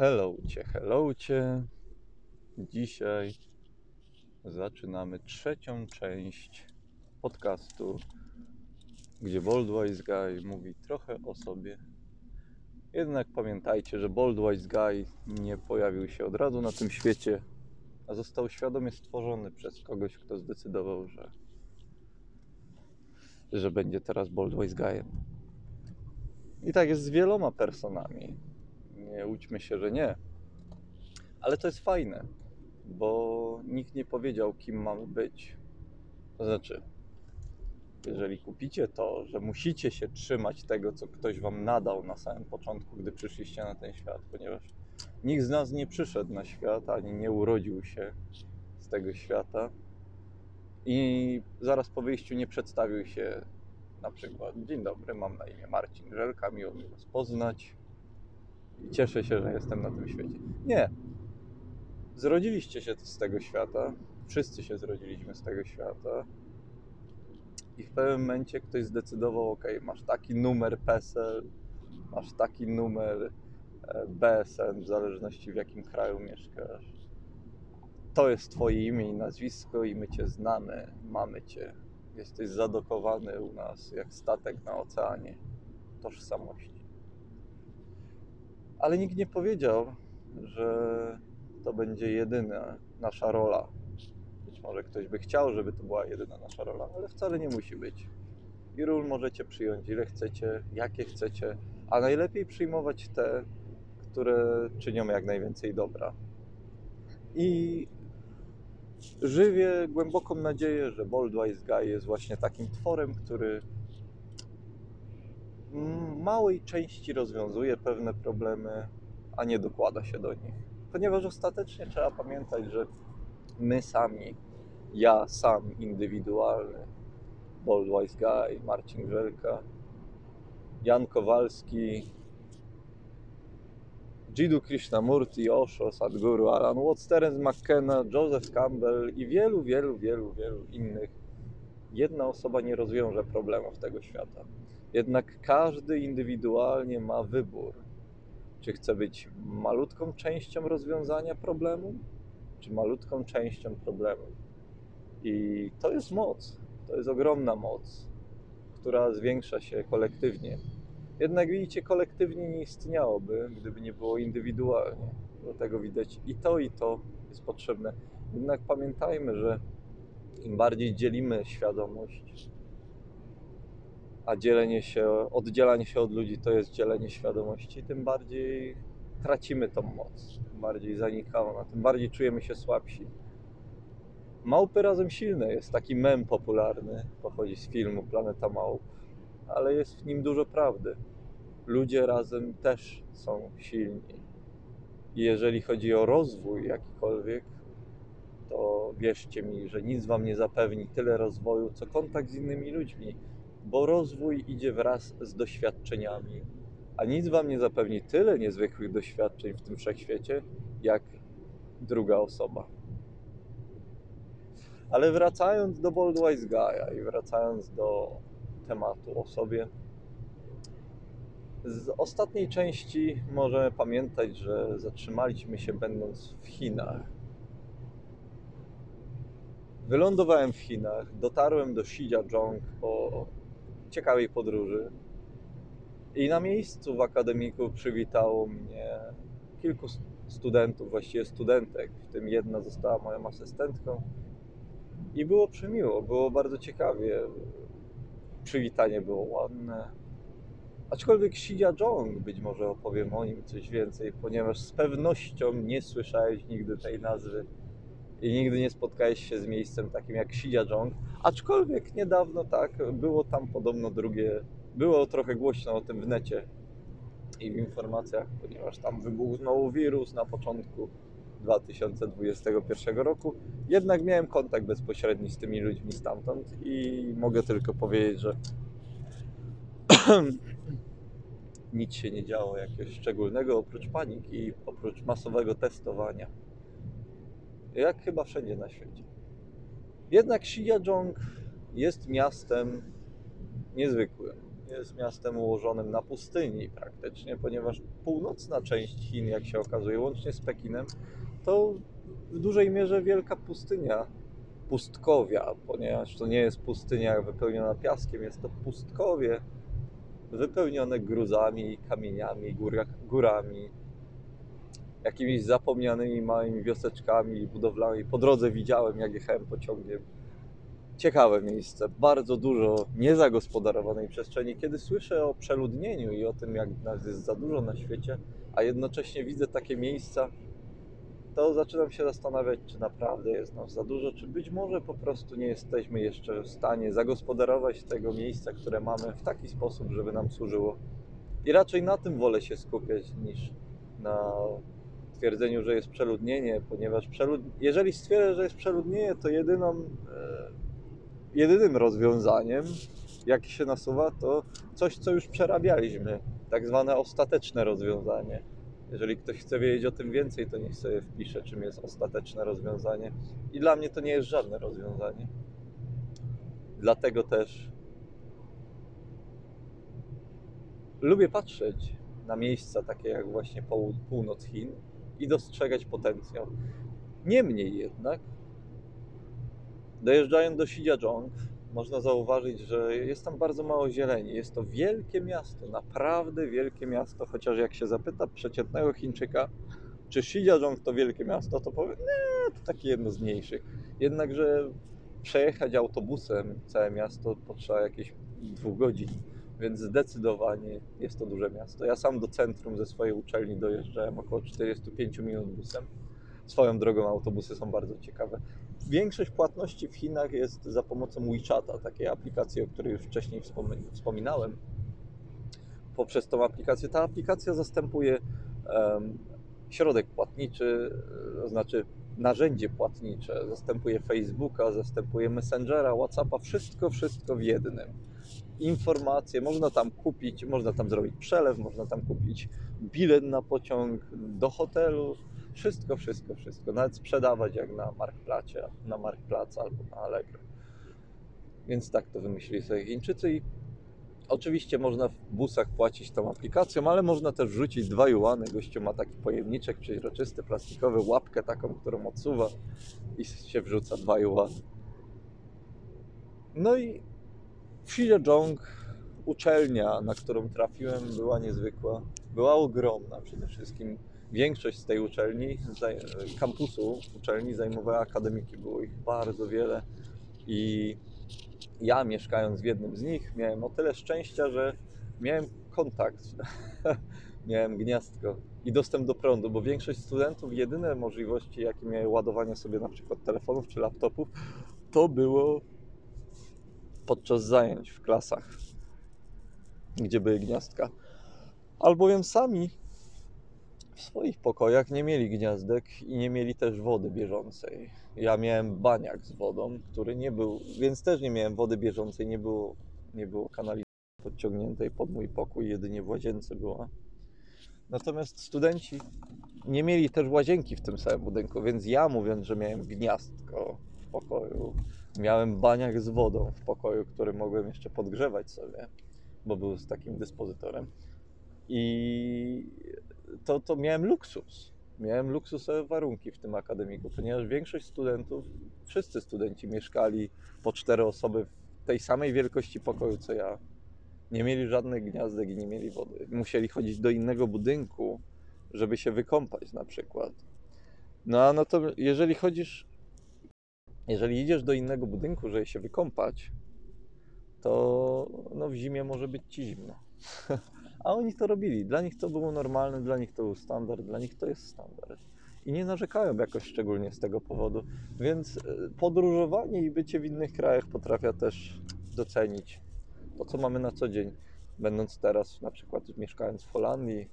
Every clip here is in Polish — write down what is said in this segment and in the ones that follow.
Hellowcie, hellowcie. Dzisiaj zaczynamy trzecią część podcastu, gdzie Boldwise Guy mówi trochę o sobie. Jednak pamiętajcie, że Boldwise Guy nie pojawił się od razu na tym świecie, a został świadomie stworzony przez kogoś, kto zdecydował, że, że będzie teraz Boldwise Guyem. I tak jest z wieloma personami. Nie łudźmy się, że nie. Ale to jest fajne, bo nikt nie powiedział, kim mamy być. To znaczy, jeżeli kupicie to, że musicie się trzymać tego, co ktoś wam nadał na samym początku, gdy przyszliście na ten świat, ponieważ nikt z nas nie przyszedł na świat, ani nie urodził się z tego świata i zaraz po wyjściu nie przedstawił się na przykład Dzień dobry, mam na imię Marcin Żelka, miło mi Was poznać i cieszę się, że jestem na tym świecie. Nie. Zrodziliście się z tego świata, wszyscy się zrodziliśmy z tego świata i w pewnym momencie ktoś zdecydował, ok, masz taki numer PESEL, masz taki numer e, BSN, w zależności w jakim kraju mieszkasz. To jest Twoje imię i nazwisko i my Cię znamy, mamy Cię. Jesteś zadokowany u nas jak statek na oceanie tożsamości. Ale nikt nie powiedział, że to będzie jedyna nasza rola. Być może ktoś by chciał, żeby to była jedyna nasza rola, ale wcale nie musi być. I ról możecie przyjąć ile chcecie, jakie chcecie, a najlepiej przyjmować te, które czynią jak najwięcej dobra. I żywię głęboką nadzieję, że Boldwise Guy jest właśnie takim tworem, który małej części rozwiązuje pewne problemy, a nie dokłada się do nich. Ponieważ ostatecznie trzeba pamiętać, że my sami, ja sam indywidualny, Boldwise Guy, Marcin Grzelka, Jan Kowalski, Jiddu Krishnamurti, Osho, Sadhguru, Alan Watts, Terence McKenna, Joseph Campbell i wielu, wielu, wielu, wielu innych. Jedna osoba nie rozwiąże problemów tego świata. Jednak każdy indywidualnie ma wybór, czy chce być malutką częścią rozwiązania problemu, czy malutką częścią problemu. I to jest moc, to jest ogromna moc, która zwiększa się kolektywnie. Jednak widzicie, kolektywnie nie istniałoby, gdyby nie było indywidualnie. Dlatego widać i to, i to jest potrzebne. Jednak pamiętajmy, że im bardziej dzielimy świadomość, a dzielenie się, oddzielanie się od ludzi to jest dzielenie świadomości, tym bardziej tracimy tą moc, tym bardziej zanika ona, tym bardziej czujemy się słabsi. Małpy razem silne jest taki mem popularny, pochodzi z filmu Planeta Małp, ale jest w nim dużo prawdy. Ludzie razem też są silni. I jeżeli chodzi o rozwój jakikolwiek, to wierzcie mi, że nic wam nie zapewni tyle rozwoju, co kontakt z innymi ludźmi bo rozwój idzie wraz z doświadczeniami, a nic wam nie zapewni tyle niezwykłych doświadczeń w tym wszechświecie, jak druga osoba. Ale wracając do Boldwise Guy'a i wracając do tematu o sobie, z ostatniej części możemy pamiętać, że zatrzymaliśmy się będąc w Chinach. Wylądowałem w Chinach, dotarłem do Shijiazhuang po ciekawej podróży. I na miejscu w akademiku przywitało mnie kilku studentów, właściwie studentek, w tym jedna została moją asystentką. I było przemiło, było bardzo ciekawie. Przywitanie było ładne. Aczkolwiek Shijiazhuang, być może opowiem o nim coś więcej, ponieważ z pewnością nie słyszałeś nigdy tej nazwy i nigdy nie spotkałeś się z miejscem takim jak Shijiazhuang, aczkolwiek niedawno tak, było tam podobno drugie, było trochę głośno o tym w necie i w informacjach, ponieważ tam wybuchnął wirus na początku 2021 roku. Jednak miałem kontakt bezpośredni z tymi ludźmi stamtąd i mogę tylko powiedzieć, że nic się nie działo jakiegoś szczególnego oprócz paniki, oprócz masowego testowania jak chyba wszędzie na świecie. Jednak Shijiazhuang jest miastem niezwykłym. jest miastem ułożonym na pustyni praktycznie, ponieważ północna część Chin, jak się okazuje, łącznie z Pekinem, to w dużej mierze wielka pustynia, pustkowia, ponieważ to nie jest pustynia wypełniona piaskiem, jest to pustkowie wypełnione gruzami, kamieniami, góra, górami, jakimiś zapomnianymi małymi wioseczkami, budowlami. Po drodze widziałem, jak jechałem pociągiem. Ciekawe miejsce, bardzo dużo niezagospodarowanej przestrzeni. Kiedy słyszę o przeludnieniu i o tym, jak nas jest za dużo na świecie, a jednocześnie widzę takie miejsca, to zaczynam się zastanawiać, czy naprawdę jest nas za dużo, czy być może po prostu nie jesteśmy jeszcze w stanie zagospodarować tego miejsca, które mamy w taki sposób, żeby nam służyło. I raczej na tym wolę się skupiać niż na twierdzeniu, że jest przeludnienie, ponieważ przelud... jeżeli stwierdzę, że jest przeludnienie, to jedyną, e, jedynym rozwiązaniem, jakie się nasuwa, to coś, co już przerabialiśmy, tak zwane ostateczne rozwiązanie. Jeżeli ktoś chce wiedzieć o tym więcej, to niech sobie wpisze, czym jest ostateczne rozwiązanie. I dla mnie to nie jest żadne rozwiązanie. Dlatego też lubię patrzeć na miejsca takie jak właśnie północ Chin i dostrzegać potencjał. Niemniej jednak, dojeżdżając do Xinjiang, można zauważyć, że jest tam bardzo mało zieleni. Jest to wielkie miasto, naprawdę wielkie miasto, chociaż jak się zapyta przeciętnego Chińczyka, czy Xinjiang to wielkie miasto, to powie, nie, to takie jedno z mniejszych. Jednakże przejechać autobusem całe miasto potrzeba jakieś dwóch godzin, więc zdecydowanie jest to duże miasto. Ja sam do centrum ze swojej uczelni dojeżdżałem około 45 minut busem. Swoją drogą autobusy są bardzo ciekawe. Większość płatności w Chinach jest za pomocą WeChata, takiej aplikacji, o której już wcześniej wspomi- wspominałem. Poprzez tą aplikację, ta aplikacja zastępuje środek płatniczy, to znaczy narzędzie płatnicze, zastępuje Facebooka, zastępuje Messengera, Whatsappa, wszystko, wszystko w jednym. Informacje, można tam kupić, można tam zrobić przelew, można tam kupić bilet na pociąg do hotelu, wszystko, wszystko, wszystko. Nawet sprzedawać jak na Marktplacie, na Marktplac albo na Allegro. Więc tak to wymyślili sobie Chińczycy i oczywiście można w busach płacić tą aplikacją, ale można też wrzucić dwa juany. Gościu ma taki pojemniczek przeźroczysty, plastikowy, łapkę taką, którą odsuwa i się wrzuca dwa juany. No i w uczelnia, na którą trafiłem, była niezwykła. Była ogromna przede wszystkim. Większość z tej uczelni, kampusu uczelni zajmowała akademiki. Było ich bardzo wiele i ja mieszkając w jednym z nich miałem o tyle szczęścia, że miałem kontakt, miałem gniazdko i dostęp do prądu, bo większość studentów jedyne możliwości, jakie miały ładowania sobie na przykład telefonów czy laptopów, to było podczas zajęć w klasach, gdzie były gniazdka. Albowiem sami w swoich pokojach nie mieli gniazdek i nie mieli też wody bieżącej. Ja miałem baniak z wodą, który nie był, więc też nie miałem wody bieżącej, nie było, nie było kanalizacji podciągniętej pod mój pokój, jedynie w łazience była. Natomiast studenci nie mieli też łazienki w tym samym budynku, więc ja mówiąc, że miałem gniazdko w pokoju, miałem baniak z wodą w pokoju, który mogłem jeszcze podgrzewać sobie, bo był z takim dyspozytorem. I to, to miałem luksus. Miałem luksusowe warunki w tym akademiku, ponieważ większość studentów, wszyscy studenci mieszkali po cztery osoby w tej samej wielkości pokoju co ja. Nie mieli żadnych gniazdek i nie mieli wody. Musieli chodzić do innego budynku, żeby się wykąpać na przykład. No a no to jeżeli chodzisz, jeżeli idziesz do innego budynku, żeby się wykąpać, to no w zimie może być ci zimno. A oni to robili. Dla nich to było normalne, dla nich to był standard, dla nich to jest standard. I nie narzekają jakoś szczególnie z tego powodu. Więc e, podróżowanie i bycie w innych krajach potrafia też docenić to, co mamy na co dzień. Będąc teraz, na przykład mieszkając w Holandii,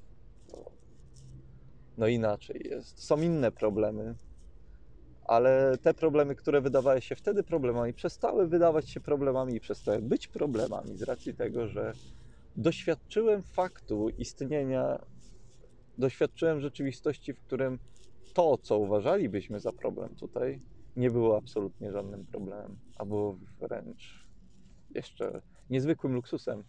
no inaczej jest. Są inne problemy, ale te problemy, które wydawały się wtedy problemami, przestały wydawać się problemami i przestały być problemami z racji tego, że doświadczyłem faktu istnienia, doświadczyłem rzeczywistości, w którym to, co uważalibyśmy za problem tutaj, nie było absolutnie żadnym problemem, a było wręcz jeszcze niezwykłym luksusem.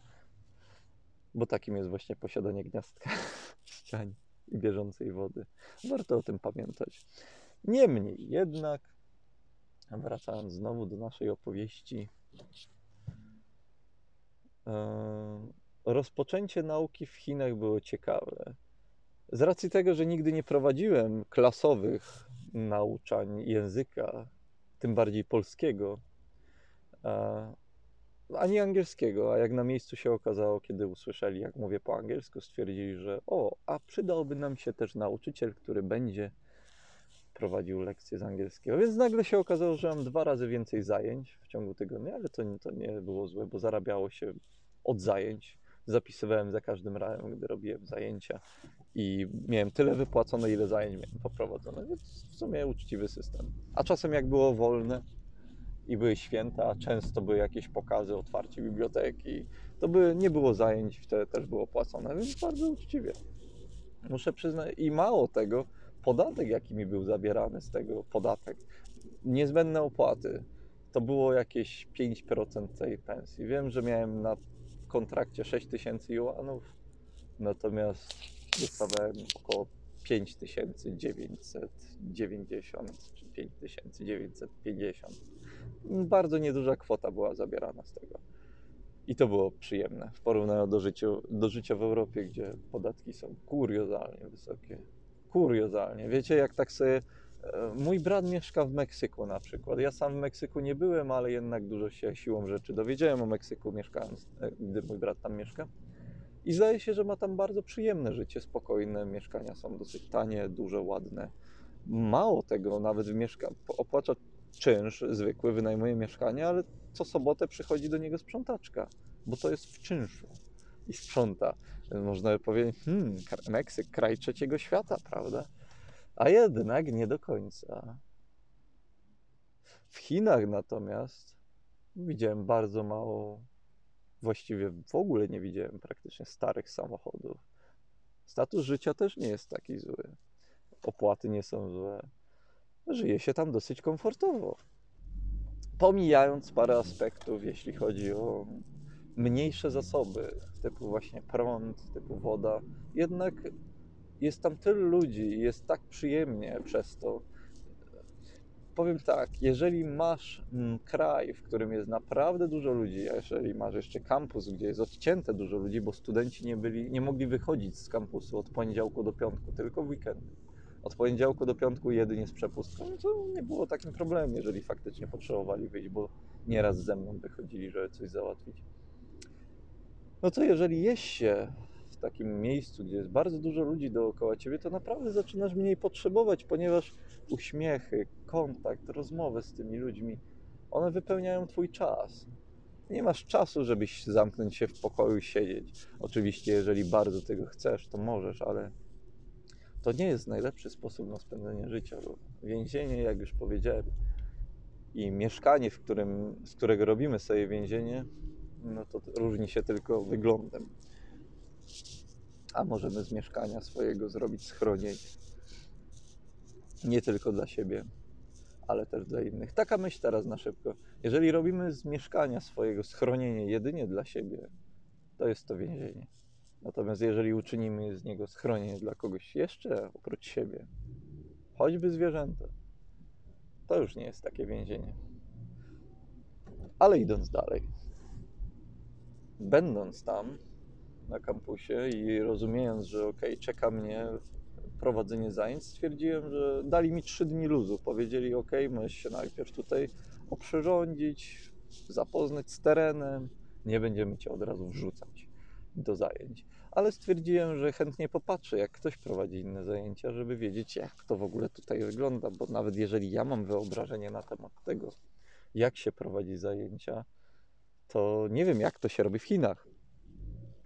bo takim jest właśnie posiadanie gniazdka w ścianie i bieżącej wody. Warto o tym pamiętać. Niemniej jednak, wracając znowu do naszej opowieści, e, rozpoczęcie nauki w Chinach było ciekawe. Z racji tego, że nigdy nie prowadziłem klasowych nauczań języka, tym bardziej polskiego, e, ani angielskiego, a jak na miejscu się okazało, kiedy usłyszeli, jak mówię po angielsku, stwierdzili, że o, a przydałby nam się też nauczyciel, który będzie prowadził lekcje z angielskiego. Więc nagle się okazało, że mam dwa razy więcej zajęć w ciągu tygodnia, ale to, to nie było złe, bo zarabiało się od zajęć. Zapisywałem za każdym razem, gdy robiłem zajęcia i miałem tyle wypłacone, ile zajęć miałem poprowadzone, więc w sumie uczciwy system. A czasem jak było wolne, i były święta, często były jakieś pokazy, otwarcie biblioteki. To by, nie było zajęć, wtedy też było płacone, więc bardzo uczciwie. Muszę przyznać, i mało tego, podatek, jaki mi był zabierany z tego, podatek, niezbędne opłaty, to było jakieś 5% tej pensji. Wiem, że miałem na kontrakcie 6000 juanów, natomiast dostawałem około 5990 czy 5950 bardzo nieduża kwota była zabierana z tego. I to było przyjemne w porównaniu do, życiu, do życia w Europie, gdzie podatki są kuriozalnie wysokie. Kuriozalnie. Wiecie, jak tak sobie. E, Mój brat mieszka w Meksyku na przykład. Ja sam w Meksyku nie byłem, ale jednak dużo się siłą rzeczy dowiedziałem o Meksyku, mieszkając, e, gdy mój brat tam mieszka. I zdaje się, że ma tam bardzo przyjemne życie, spokojne. Mieszkania są dosyć tanie, duże, ładne. Mało tego, nawet mieszka, opłacza czynsz zwykły, wynajmuje mieszkanie, ale co sobotę przychodzi do niego sprzątaczka, bo to jest w czynszu i sprząta. Można by powiedzieć, hmm, Meksyk, kraj trzeciego świata, prawda? A jednak nie do końca. W Chinach natomiast widziałem bardzo mało, właściwie w ogóle nie widziałem praktycznie starych samochodów. Status życia też nie jest taki zły. Opłaty nie są złe żyje się tam dosyć komfortowo. Pomijając parę aspektów, jeśli chodzi o mniejsze zasoby, typu właśnie prąd, typu woda, jednak jest tam tylu ludzi i jest tak przyjemnie przez to. Powiem tak, jeżeli masz mm, kraj, w którym jest naprawdę dużo ludzi, a jeżeli masz jeszcze kampus, gdzie jest odcięte dużo ludzi, bo studenci nie, byli, nie mogli wychodzić z kampusu od poniedziałku do piątku, tylko w weekendy od poniedziałku do piątku jedynie z przepustką, no to nie było takim problemem, jeżeli faktycznie potrzebowali wyjść, bo nieraz ze mną wychodzili, żeby coś załatwić. No to jeżeli jest się takim miejscu, gdzie jest bardzo dużo ludzi dookoła ciebie, to naprawdę zaczynasz mniej potrzebować, ponieważ uśmiechy, kontakt, rozmowy z tymi ludźmi, one wypełniają twój czas. Nie masz czasu, żebyś zamknąć się w pokoju i siedzieć. Oczywiście, jeżeli bardzo tego chcesz, to możesz, ale to nie jest najlepszy sposób na spędzenie życia, bo więzienie, jak już powiedziałem, i mieszkanie, w którym, z którego robimy sobie więzienie, no to różni się tylko wyglądem. A możemy z mieszkania swojego zrobić schronienie. Nie tylko dla siebie, ale też dla innych. Taka myśl teraz na szybko. Jeżeli robimy z mieszkania swojego schronienie jedynie dla siebie, to jest to więzienie. Natomiast jeżeli uczynimy z niego schronienie dla kogoś jeszcze oprócz siebie, choćby zwierzęta, to już nie jest takie więzienie. Ale idąc dalej, będąc tam na kampusie i rozumiejąc, że ok, czeka mnie prowadzenie zajęć, stwierdziłem, że dali mi trzy dni luzu. Powiedzieli, ok, możesz się najpierw tutaj oprzyrządzić, zapoznać z terenem, nie będziemy cię od razu wrzucać do zajęć. Ale stwierdziłem, że chętnie popatrzę, jak ktoś prowadzi inne zajęcia, żeby wiedzieć, jak to w ogóle tutaj wygląda, bo nawet jeżeli ja mam wyobrażenie na temat tego, jak się prowadzi zajęcia, to nie wiem, jak to się robi w Chinach.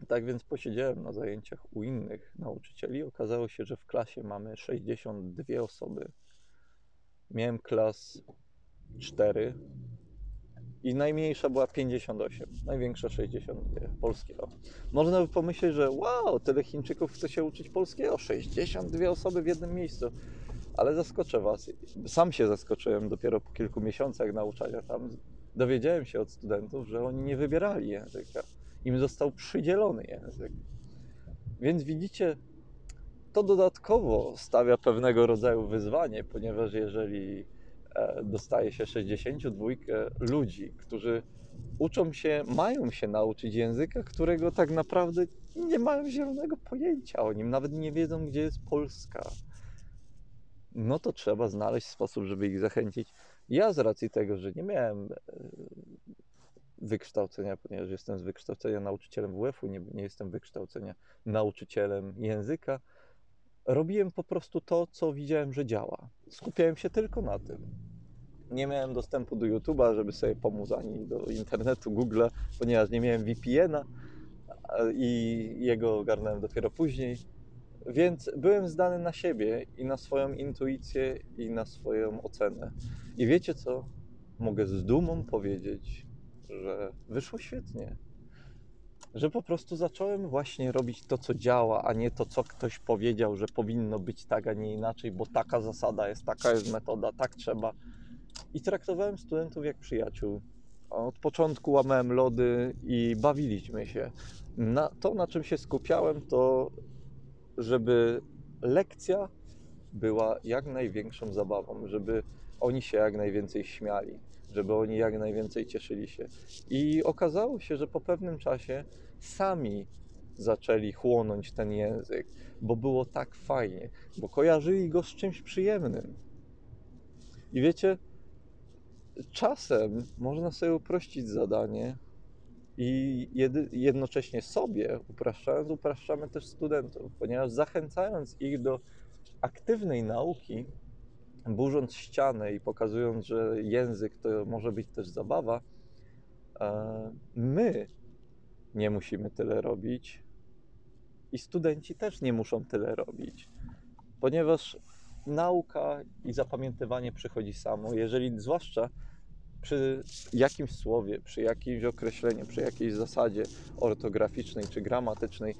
Tak więc posiedziałem na zajęciach u innych nauczycieli. Okazało się, że w klasie mamy 62 osoby. Miałem klas 4, i najmniejsza była 58, największa 62, polskiego. Można by pomyśleć, że wow, tyle Chińczyków chce się uczyć polskiego, 62 osoby w jednym miejscu. Ale zaskoczę Was, sam się zaskoczyłem dopiero po kilku miesiącach nauczania tam. Dowiedziałem się od studentów, że oni nie wybierali języka. Im został przydzielony język. Więc widzicie, to dodatkowo stawia pewnego rodzaju wyzwanie, ponieważ jeżeli e, dostaje się 62 ludzi, którzy uczą się, mają się nauczyć języka, którego tak naprawdę nie mają zielonego pojęcia o nim, nawet nie wiedzą, gdzie jest Polska, no to trzeba znaleźć sposób, żeby ich zachęcić. Ja z racji tego, że nie miałem e, wykształcenia, ponieważ jestem z wykształcenia nauczycielem WF-u, nie, nie jestem wykształcenia nauczycielem języka, robiłem po prostu to, co widziałem, że działa. Skupiałem się tylko na tym. Nie miałem dostępu do YouTube'a, żeby sobie pomóc, ani do internetu, Google'a, ponieważ nie miałem VPN-a i jego ogarnąłem dopiero później. Więc byłem zdany na siebie i na swoją intuicję i na swoją ocenę. I wiecie co? Mogę z dumą powiedzieć, że wyszło świetnie. Że po prostu zacząłem właśnie robić to, co działa, a nie to, co ktoś powiedział, że powinno być tak, a nie inaczej, bo taka zasada jest, taka jest metoda, tak trzeba. I traktowałem studentów jak przyjaciół. Od początku łamałem lody i bawiliśmy się. Na, to, na czym się skupiałem, to żeby lekcja była jak największą zabawą, żeby oni się jak najwięcej śmiali, żeby oni jak najwięcej cieszyli się. I okazało się, że po pewnym czasie sami zaczęli chłonąć ten język, bo było tak fajnie, bo kojarzyli go z czymś przyjemnym. I wiecie, czasem można sobie uprościć zadanie i jednocześnie sobie upraszczając, upraszczamy też studentów, ponieważ zachęcając ich do aktywnej nauki, burząc ścianę i pokazując, że język to może być też zabawa, e, my nie musimy tyle robić i studenci też nie muszą tyle robić, ponieważ nauka i zapamiętywanie przychodzi samo, jeżeli zwłaszcza przy jakimś słowie, przy jakimś określeniu, przy jakiejś zasadzie ortograficznej czy gramatycznej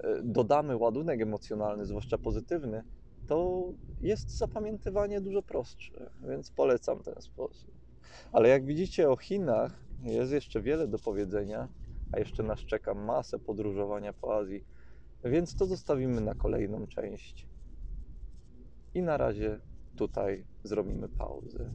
e, dodamy ładunek emocjonalny, zwłaszcza pozytywny, to jest zapamiętywanie dużo prostsze, więc polecam ten sposób. Ale jak widzicie o Chinach jest jeszcze wiele do powiedzenia, a jeszcze nas czeka masę podróżowania po Azji, więc to zostawimy na kolejną część. I na razie tutaj zrobimy pauzę.